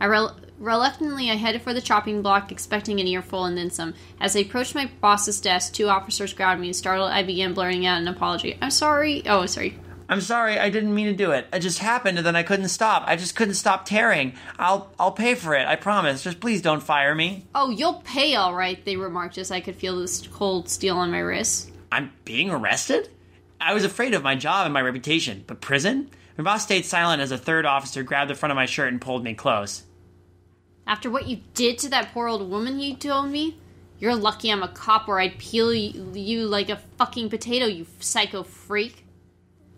I rel- Reluctantly, I headed for the chopping block, expecting an earful and then some. As I approached my boss's desk, two officers grabbed me. And startled, I began blurting out an apology. I'm sorry. Oh, sorry. I'm sorry, I didn't mean to do it. It just happened and then I couldn't stop. I just couldn't stop tearing. I'll I'll pay for it, I promise. Just please don't fire me. Oh, you'll pay all right, they remarked as I could feel this cold steel on my wrist. I'm being arrested? I was afraid of my job and my reputation, but prison? My boss stayed silent as a third officer grabbed the front of my shirt and pulled me close. After what you did to that poor old woman, you told me? You're lucky I'm a cop or I'd peel you, like a fucking potato, you psycho freak.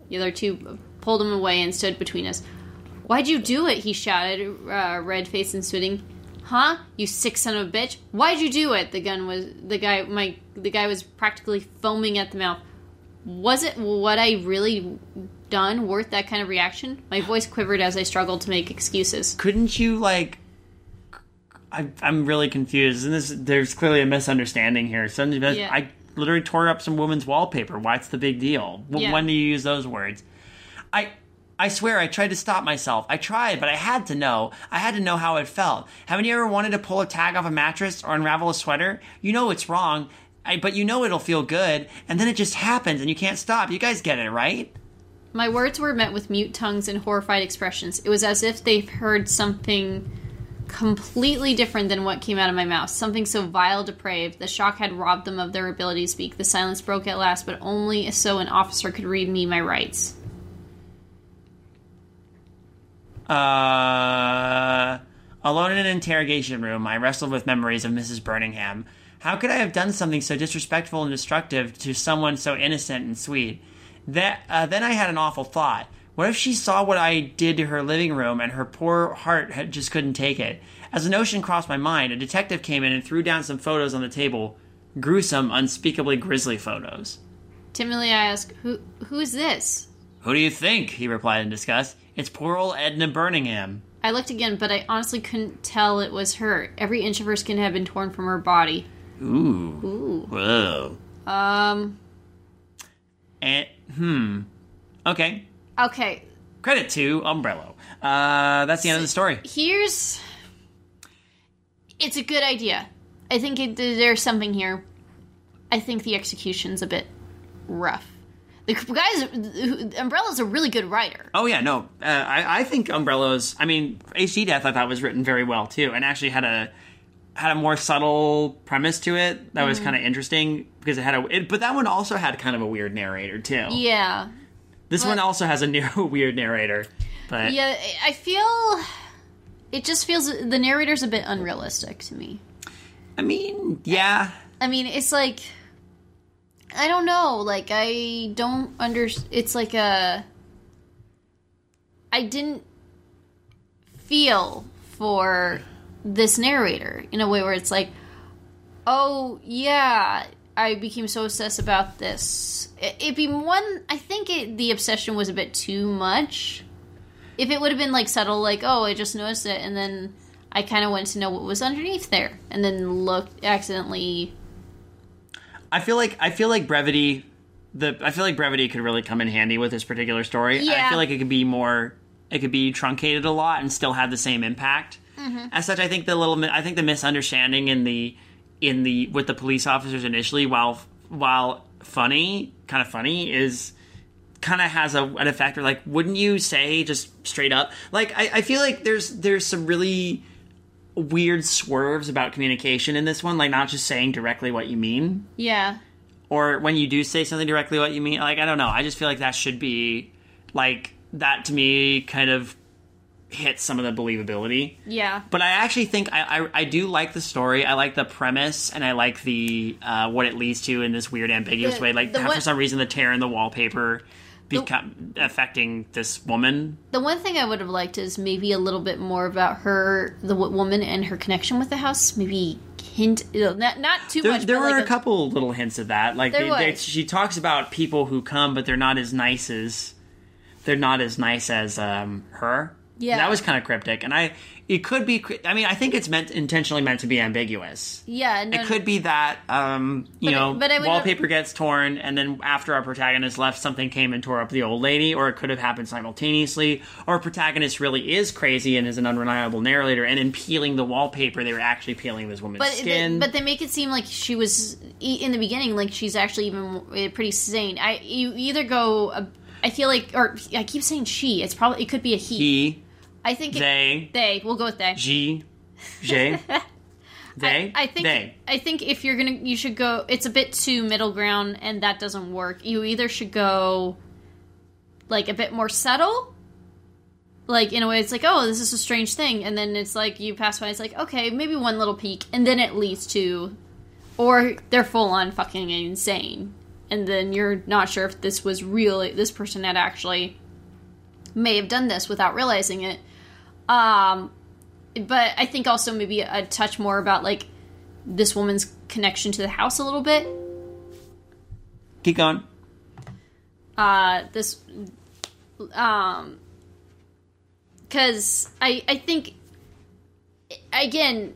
The other two pulled him away and stood between us. Why'd you do it? He shouted, uh, red faced and sweating. Huh? You sick son of a bitch! Why'd you do it? The gun was the guy. My the guy was practically foaming at the mouth. Was it what I really done worth that kind of reaction? My voice quivered as I struggled to make excuses. Couldn't you like I, I'm really confused, and this there's clearly a misunderstanding here. Something Yeah. I literally tore up some woman's wallpaper. What's the big deal? W- Yeah. When do you use those words? I I swear I tried to stop myself. I tried, but I had to know. I had to know how it felt. Haven't you ever wanted to pull a tag off a mattress or unravel a sweater? You know it's wrong, I, but you know it'll feel good, and then it just happens, and you can't stop. You guys get it, right? My words were met with mute tongues and horrified expressions. It was as if they heard something completely different than what came out of my mouth. Something so vile, depraved. The shock had robbed them of their ability to speak. The silence broke at last, but only so an officer could read me my rights. Uh, alone in an interrogation room, I wrestled with memories of Mrs. Birmingham. How could I have done something so disrespectful and destructive to someone so innocent and sweet? That uh, then I had an awful thought. What if she saw what I did to her living room and her poor heart had, just couldn't take it? As the notion crossed my mind, a detective came in and threw down some photos on the table. Gruesome, unspeakably grisly photos. Timidly, I asked, "Who? Who is this?" Who do you think? He replied in disgust. It's poor old Edna Birmingham. I looked again, but I honestly couldn't tell it was her. Every inch of her skin had been torn from her body. Ooh. Ooh. Whoa. Um. And hmm. Okay. Okay. Credit to Umbrello. Uh, that's the end of the story. Here's. It's a good idea. I think it, there's something here. I think the execution's a bit rough. The guys, Umbrello's a really good writer. Oh yeah, no. Uh, I, I think Umbrello's. I mean, HD Death I thought was written very well too, and actually had a had a more subtle premise to it that was kind of interesting because it had a. It, but that one also had kind of a weird narrator too. Yeah, This one also has a near [laughs] weird narrator, but yeah. I feel it just feels the narrator's a bit unrealistic to me. I mean, yeah. I mean, it's like I don't know. Like I don't under. It's like a. I didn't feel for this narrator in a way where it's like, oh yeah, I became so obsessed about this. It, it'd be one. I think it, the obsession was a bit too much. If it would have been like subtle, like oh, I just noticed it, and then I kind of wanted to know what was underneath there, and then looked accidentally I feel like I feel like brevity. The I feel like brevity could really come in handy with this particular story. I feel like it could be more. It could be truncated a lot and still have the same impact. Mm-hmm. As such, I think the little. I think the misunderstanding and the in the with the police officers initially, while while funny, kind of funny, is kind of has a, an effect. Or like, wouldn't you say just straight up? Like, I, I feel like there's there's some really weird swerves about communication in this one, like not just saying directly what you mean Yeah. or when you do say something directly what you mean like i don't know i just feel like that should be like that to me kind of hits some of the believability Yeah. but i actually think i i, I do like the story i like the premise and i like the uh, what it leads to in this weird ambiguous The- way like the for some reason the tear in the wallpaper become affecting this woman The one thing I would have liked is maybe a little bit more about her, the woman, and her connection with the house. Maybe hint, not not too there, much. there were like a couple little hints of that. Like they, they, she talks about people who come, but they're not as nice as they're not as nice as um, her. Yeah. that was kind of cryptic, and I it could be. I mean, I think it's meant intentionally meant to be ambiguous. Yeah, no, It could be that um, you But it- know but I would- wallpaper gets torn, and then after our protagonist left, something came and tore up the old lady, or it could have happened simultaneously, or protagonist really is crazy and is an unreliable narrator, and in peeling the wallpaper, they were actually peeling this woman's But skin. but they make it seem like she was in the beginning, like she's actually even uh, pretty sane. I you either go. Uh, I feel like, or I keep saying she. It's probably it could be a he. he, I think it- they, they. We'll go with they. G, J, [laughs] they, I, I think they. I think if you're gonna, you should go. It's a bit too middle ground, and that doesn't work. You either should go like a bit more subtle, like in a way it's like, oh, this is a strange thing, and then it's like you pass by, it's like, okay, maybe one little peek, and then it leads to, or they're full on fucking insane, and then you're not sure if this was really this person had actually may have done this without realizing it. Um, but I think also maybe a touch more about like this woman's connection to the house a little bit. Keep going. Uh, this, um, because I I think again,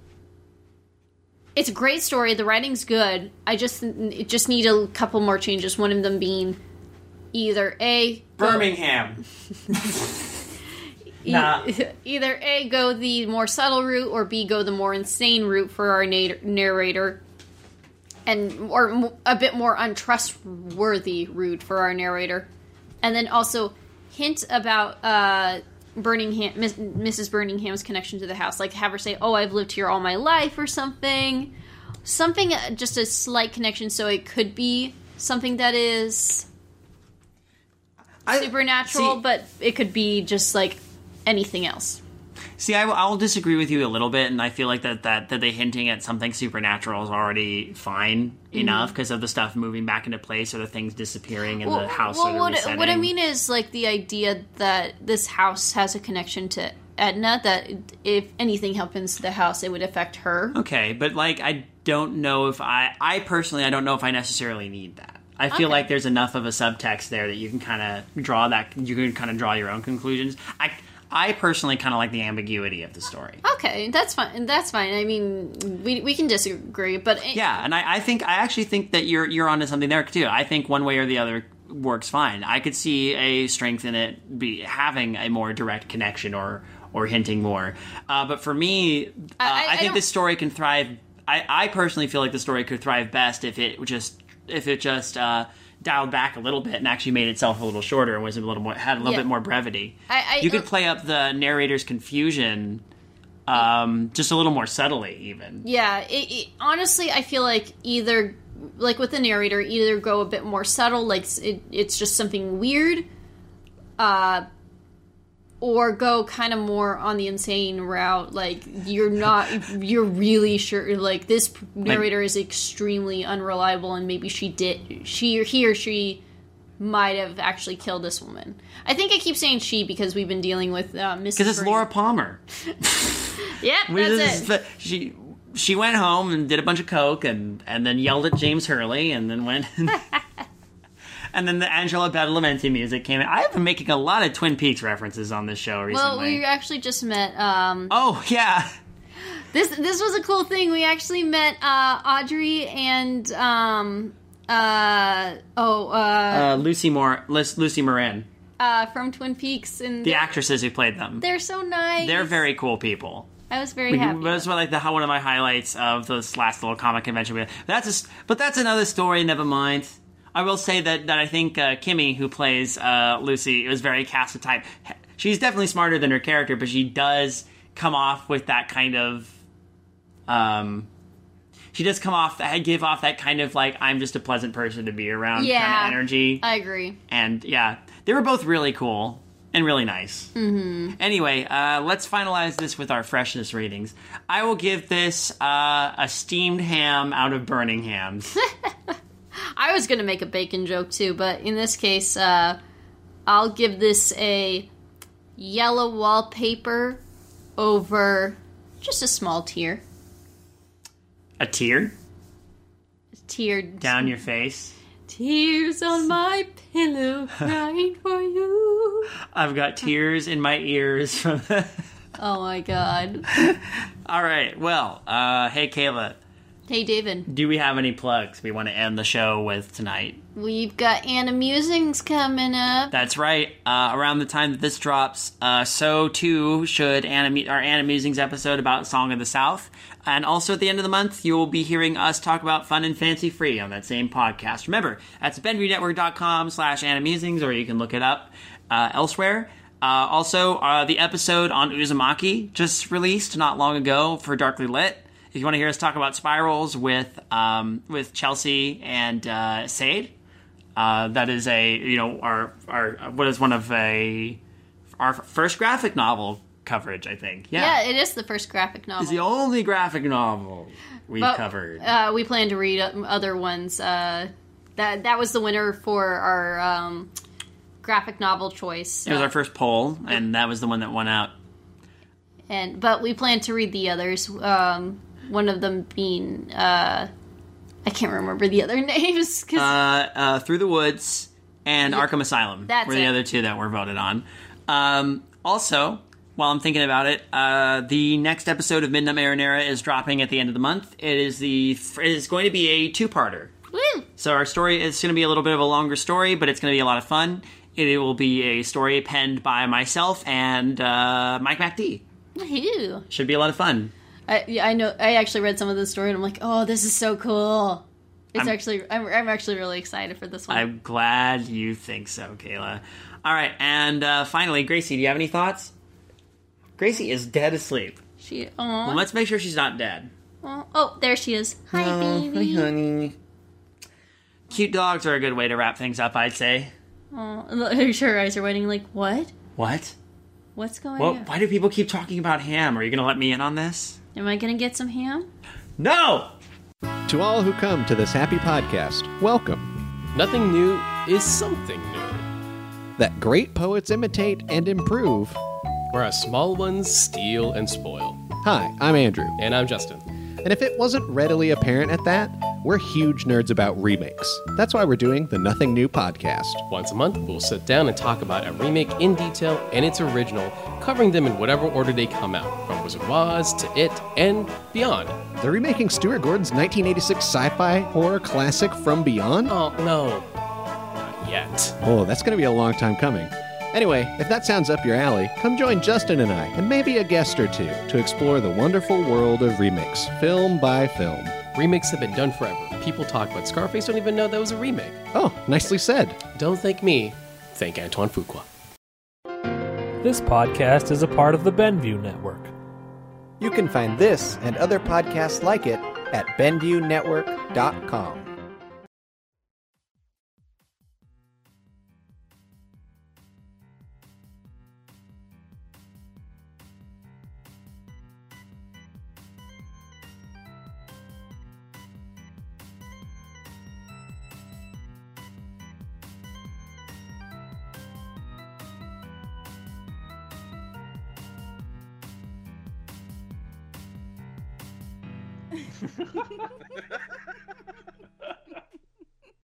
it's a great story. The writing's good. I just it just need a couple more changes. One of them being either a Birmingham. [laughs] E- [laughs] either A, go the more subtle route, or B, go the more insane route for our na- narrator, and or m- a bit more untrustworthy route for our narrator, and then also hint about uh, Birmingham, Miss, Mrs. Birmingham's connection to the house, like have her say, "Oh, I've lived here all my life," or something, something uh, just a slight connection, so it could be something that is I- supernatural, see- but it could be just like anything else. See, I, I'll disagree with you a little bit, and I feel like that that, that they hinting at something supernatural is already fine Mm-hmm. enough because of the stuff moving back into place or the things disappearing in the house well, what, resetting. what I mean is like the idea that this house has a connection to Edna. That if anything happens to the house, it would affect her. Okay, but like I don't know if I I personally I don't know if I necessarily need that. I feel Okay. like there's enough of a subtext there that you can kind of draw that you can kind of draw your own conclusions. I I personally kind of like the ambiguity of the story. Okay, that's fine. That's fine. I mean, we, we can disagree, but it- Yeah, and I, I think I actually think that you're you're onto something there too. I think one way or the other works fine. I could see a strength in it be having a more direct connection or or hinting more. Uh, but for me, uh, I- I, I- think this story can thrive. I, I personally feel like the story could thrive best if it just if it just uh, dialed back a little bit and actually made itself a little shorter and was a little more had a little Yeah. bit more brevity. I- I- you could play up the narrator's confusion. Um, just a little more subtly, even. Yeah, it, it, honestly, I feel like either, like with the narrator, either go a bit more subtle, like it, it's just something weird, uh, or go kind of more on the insane route. Like you're not, you're really sure. Like this narrator is extremely unreliable, and maybe she did, she or he or she might have actually killed this woman. I think I keep saying she because we've been dealing with uh, Mrs. Because it's. Laura Palmer. [laughs] Yeah, We that's it. She she went home and did a bunch of coke and and then yelled at James Hurley and then went. And [laughs] then the Angelo Badalamenti music came in. I have been making a lot of Twin Peaks references on this show recently. Well, we actually just met. Um, oh yeah, This this was a cool thing. We actually met uh, Audrey and um uh oh uh, uh, Lucy Moore, Lucy Moran, uh from Twin Peaks and the actresses who played them. they're so nice. They're very cool people. I was very happy. That's one like the one of my highlights of this last little comic convention. That's a, but that's another story. Never mind. I will say that that I think uh, Kimmy, who plays uh, Lucy, was very cast of type. She's definitely smarter than her character, but she does come off with that kind of. Um, she does come off that give off that kind of like I'm just a pleasant person to be around Yeah. kind of energy. I agree. and yeah, they were both really cool and really nice. Mm-hmm. Anyway, uh, let's finalize this with our freshness ratings. I will give this uh, a steamed ham out of burning hams. [laughs] I was gonna make a bacon joke too, but in this case, uh, I'll give this a yellow wallpaper over just a small tear. a tear Tear down your face. Tears on my pillow, [laughs] crying for you. I've got tears in my ears from Oh my god. [laughs] All right. Well, uh, hey Kaela, Hey David, do we have any plugs we want to end the show with tonight? we've got Anna Musings coming up. That's right. Uh, around the time that this drops, uh, so too should Anna, our Anna Musings episode about Song of the South. And also at the end of the month, you will be hearing us talk about Fun and Fancy Free on that same podcast. Remember, that's BenviewNetwork.com slash Anna Musings, or you can look it up uh, elsewhere. Uh, also, uh, the episode on Uzumaki just released not long ago for Darkly Lit. If you want to hear us talk about spirals with um, with Chelsea and uh, Sade, uh, that is a you know our our what is one of a our first graphic novel coverage. I think. Yeah, Yeah, it is the first graphic novel. it's the only graphic novel we But, covered. Uh, we plan to read other ones. Uh, that that was the winner for our um, graphic novel choice. it was our first poll, and that was the one that won out. and but we plan to read the others. Um, one of them being uh, I can't remember the other [laughs] names 'cause- Uh, uh, Through the Woods and Arkham Asylum That's were the it. other two that were voted on. Um, also, while I'm thinking about it, uh, the next episode of Midnight Marinera is dropping at the end of the month. It is the it is going to be a two-parter. woo, So our story is going to be a little bit of a longer story, but it's going to be a lot of fun. It will be a story penned by myself and uh, Mike MacD. woohoo. Should be a lot of fun. I yeah, I know. I actually read some of the story and I'm like, oh, this is so cool. It's I'm- actually I'm, I'm actually really excited for this one. I'm glad you think so, Kaela. All right, and uh, finally, Gracie, do you have any thoughts? Gracie is dead asleep. she Well, let's make sure she's not dead. aw. oh there she is. Hi Oh, baby. hi, honey. Cute dogs are a good way to wrap things up, I'd say. Aw. [laughs] Her sure eyes are waiting. Like what? What? What's going Well, on? why do people keep talking about ham? Are you going to let me in on this? Am I gonna get some ham? No! To all who come to this happy podcast, welcome. Nothing new is something new, That great poets imitate and improve. whereas small ones steal and spoil. Hi, I'm Andrew. And I'm Justin. And if it wasn't readily apparent at that, we're huge nerds about remakes. That's why we're doing the Nothing New podcast. Once a month, we'll sit down and talk about a remake in detail and its original, covering them in whatever order they come out, from Wizard of Oz to It and beyond. They're remaking Stuart Gordon's 1986 sci fi horror classic From Beyond? Oh, no. Not yet. Oh, that's going to be a long time coming. Anyway, if that sounds up your alley, come join Justin and I, and maybe a guest or two, to explore the wonderful world of remakes, film by film. Remakes have been done forever. People talk about Scarface, don't even know that was a remake. Oh, nicely said. Don't thank me, thank Antoine Fuqua. This podcast is a part of the Benview Network. You can find this and other podcasts like it at BenviewNetwork.com.